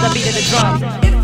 the beat of the drum.